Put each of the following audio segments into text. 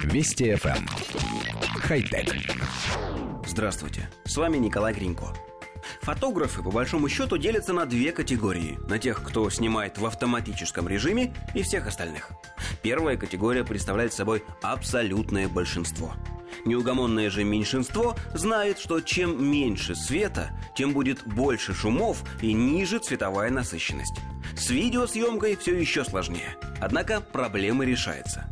Вести FM. Эм. Хай-тек. Здравствуйте, с вами Николай Гринько. Фотографы, по большому счету, делятся на две категории. На тех, кто снимает в автоматическом режиме, и всех остальных. Первая категория представляет собой абсолютное большинство. Неугомонное же меньшинство знает, что чем меньше света, тем будет больше шумов и ниже цветовая насыщенность. С видеосъемкой все еще сложнее. Однако проблема решается –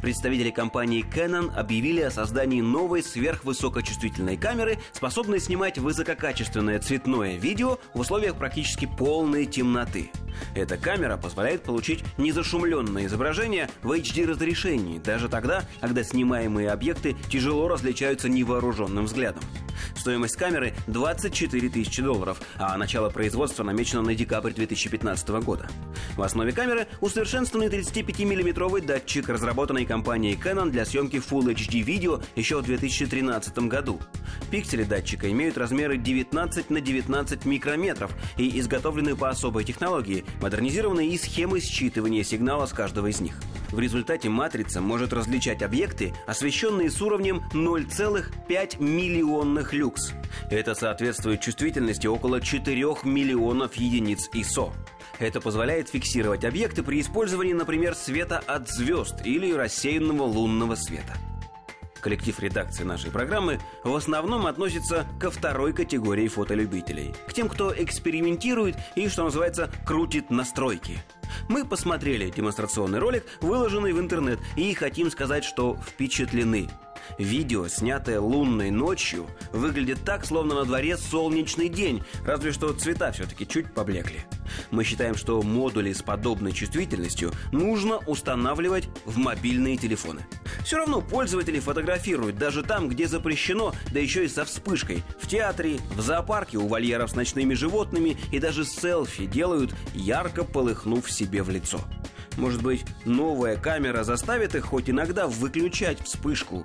представители компании Canon объявили о создании новой сверхвысокочувствительной камеры, способной снимать высококачественное цветное видео в условиях практически полной темноты. Эта камера позволяет получить незашумленное изображение в HD разрешении, даже тогда, когда снимаемые объекты тяжело различаются невооруженным взглядом. Стоимость камеры 24 тысячи долларов, а начало производства намечено на декабрь 2015 года. В основе камеры усовершенствованный 35-миллиметровый датчик, разработанный компанией Canon для съемки Full HD видео еще в 2013 году. Пиксели датчика имеют размеры 19 на 19 микрометров и изготовлены по особой технологии, модернизированной и схемы считывания сигнала с каждого из них. В результате матрица может различать объекты, освещенные с уровнем 0,5 миллионных люкс. Это соответствует чувствительности около 4 миллионов единиц ISO. Это позволяет фиксировать объекты при использовании, например, света от звезд или рассеянного лунного света. Коллектив редакции нашей программы в основном относится ко второй категории фотолюбителей. К тем, кто экспериментирует и, что называется, крутит настройки. Мы посмотрели демонстрационный ролик, выложенный в интернет, и хотим сказать, что впечатлены. Видео, снятое лунной ночью, выглядит так, словно на дворе солнечный день, разве что цвета все-таки чуть поблекли. Мы считаем, что модули с подобной чувствительностью нужно устанавливать в мобильные телефоны. Все равно пользователи фотографируют даже там, где запрещено, да еще и со вспышкой. В театре, в зоопарке, у вольеров с ночными животными и даже селфи делают, ярко полыхнув себе в лицо. Может быть, новая камера заставит их хоть иногда выключать вспышку.